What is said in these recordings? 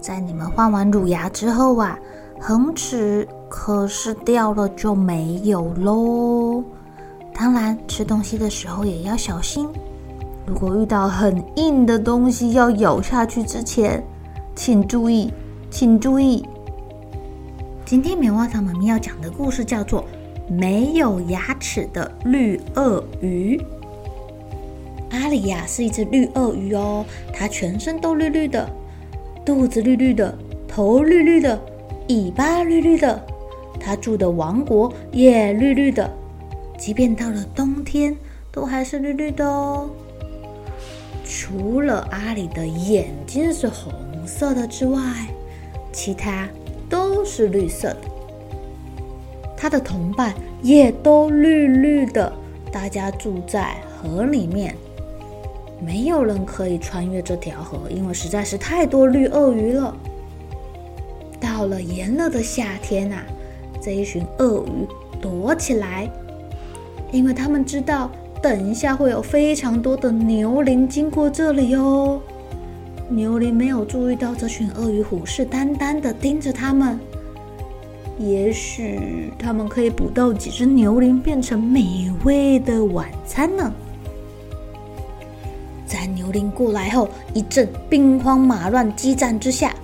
在你们换完乳牙之后啊，恒齿可是掉了就没有喽。当然，吃东西的时候也要小心。如果遇到很硬的东西要咬下去之前，请注意，请注意。今天棉花糖妈咪要讲的故事叫做《没有牙齿的绿鳄鱼》。阿里呀是一只绿鳄鱼哦，它全身都绿绿的。肚子绿绿的，头绿绿的，尾巴绿绿的，它住的王国也绿绿的，即便到了冬天，都还是绿绿的哦。除了阿里的眼睛是红色的之外，其他都是绿色的。它的同伴也都绿绿的，大家住在河里面。没有人可以穿越这条河，因为实在是太多绿鳄鱼了。到了炎热的夏天啊，这一群鳄鱼躲起来，因为他们知道等一下会有非常多的牛羚经过这里哦。牛羚没有注意到这群鳄鱼虎视眈眈的盯着他们，也许他们可以捕到几只牛羚，变成美味的晚餐呢。牛羚过来后，一阵兵荒马乱、激战之下，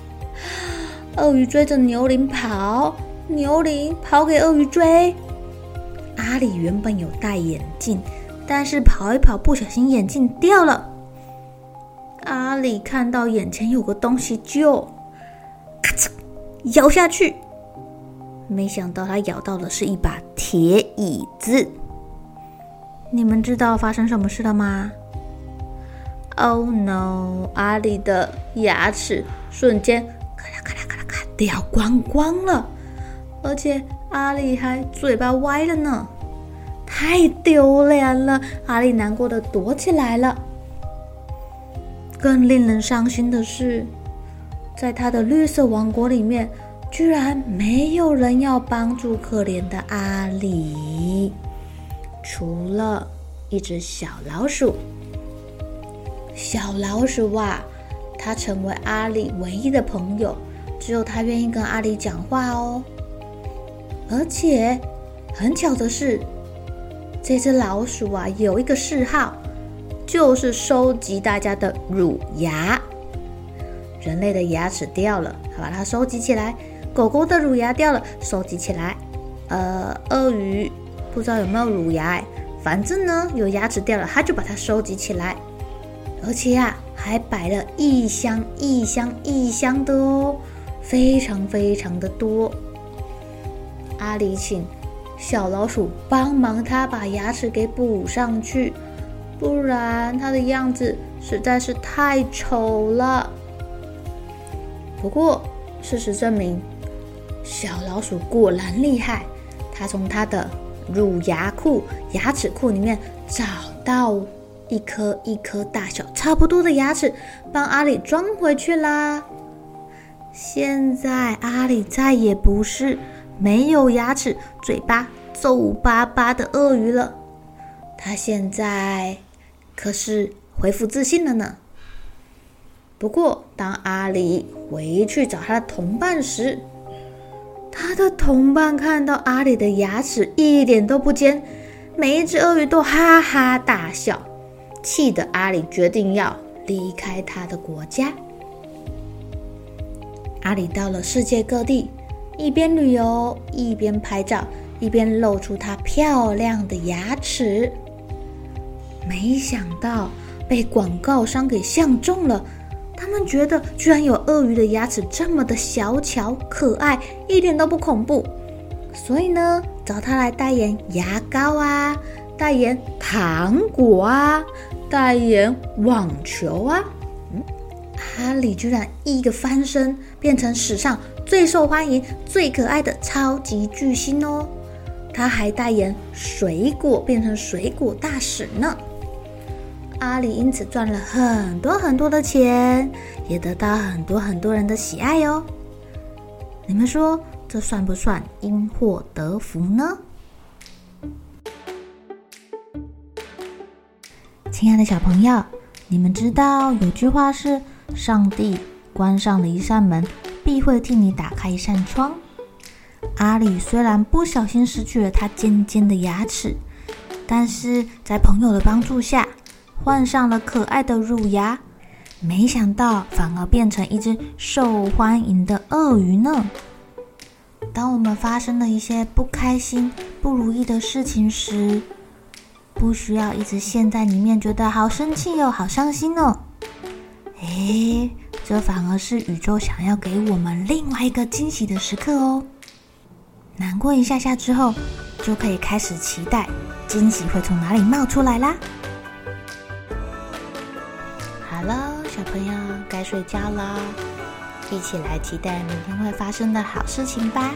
鳄鱼追着牛羚跑，牛羚跑给鳄鱼追。阿里原本有戴眼镜，但是跑一跑，不小心眼镜掉了。阿里看到眼前有个东西就，就咔嚓咬下去，没想到他咬到的是一把铁椅子。你们知道发生什么事了吗？Oh no！阿里的牙齿瞬间咔啦咔啦咔啦咔掉光光了，而且阿里还嘴巴歪了呢，太丢脸了！阿里难过的躲起来了。更令人伤心的是，在他的绿色王国里面，居然没有人要帮助可怜的阿里，除了一只小老鼠。小老鼠啊，它成为阿里唯一的朋友，只有它愿意跟阿里讲话哦。而且很巧的是，这只老鼠啊有一个嗜好，就是收集大家的乳牙。人类的牙齿掉了，它把它收集起来；狗狗的乳牙掉了，收集起来。呃，鳄鱼不知道有没有乳牙，反正呢有牙齿掉了，它就把它收集起来。而且、啊，还摆了一箱一箱一箱的哦，非常非常的多。阿里请小老鼠帮忙他把牙齿给补上去，不然他的样子实在是太丑了。不过事实证明，小老鼠果然厉害，他从他的乳牙库、牙齿库里面找到一颗一颗大小差不多的牙齿，帮阿里装回去啦。现在阿里再也不是没有牙齿、嘴巴皱巴巴的鳄鱼了，他现在可是恢复自信了呢。不过，当阿里回去找他的同伴时，他的同伴看到阿里的牙齿一点都不尖，每一只鳄鱼都哈哈大笑，气得阿里决定要离开他的国家。阿里到了世界各地，一边旅游，一边拍照，一边露出他漂亮的牙齿。没想到被广告商给相中了。他们觉得，居然有鳄鱼的牙齿这么的小巧可爱，一点都不恐怖，所以呢，找他来代言牙膏啊，代言糖果啊，代言网球啊。嗯，阿里居然一个翻身，变成史上最受欢迎、最可爱的超级巨星哦！他还代言水果，变成水果大使呢。阿里因此赚了很多很多的钱，也得到很多很多人的喜爱哟。你们说这算不算因祸得福呢？亲爱的小朋友，你们知道有句话是“上帝关上了一扇门，必会替你打开一扇窗”。阿里虽然不小心失去了他尖尖的牙齿，但是在朋友的帮助下，换上了可爱的乳牙，没想到反而变成一只受欢迎的鳄鱼呢。当我们发生了一些不开心、不如意的事情时，不需要一直陷在里面，觉得好生气哦，好伤心哦。诶，这反而是宇宙想要给我们另外一个惊喜的时刻哦。难过一下下之后，就可以开始期待惊喜会从哪里冒出来啦。好了小朋友该睡觉了，一起来期待明天会发生的好事情吧。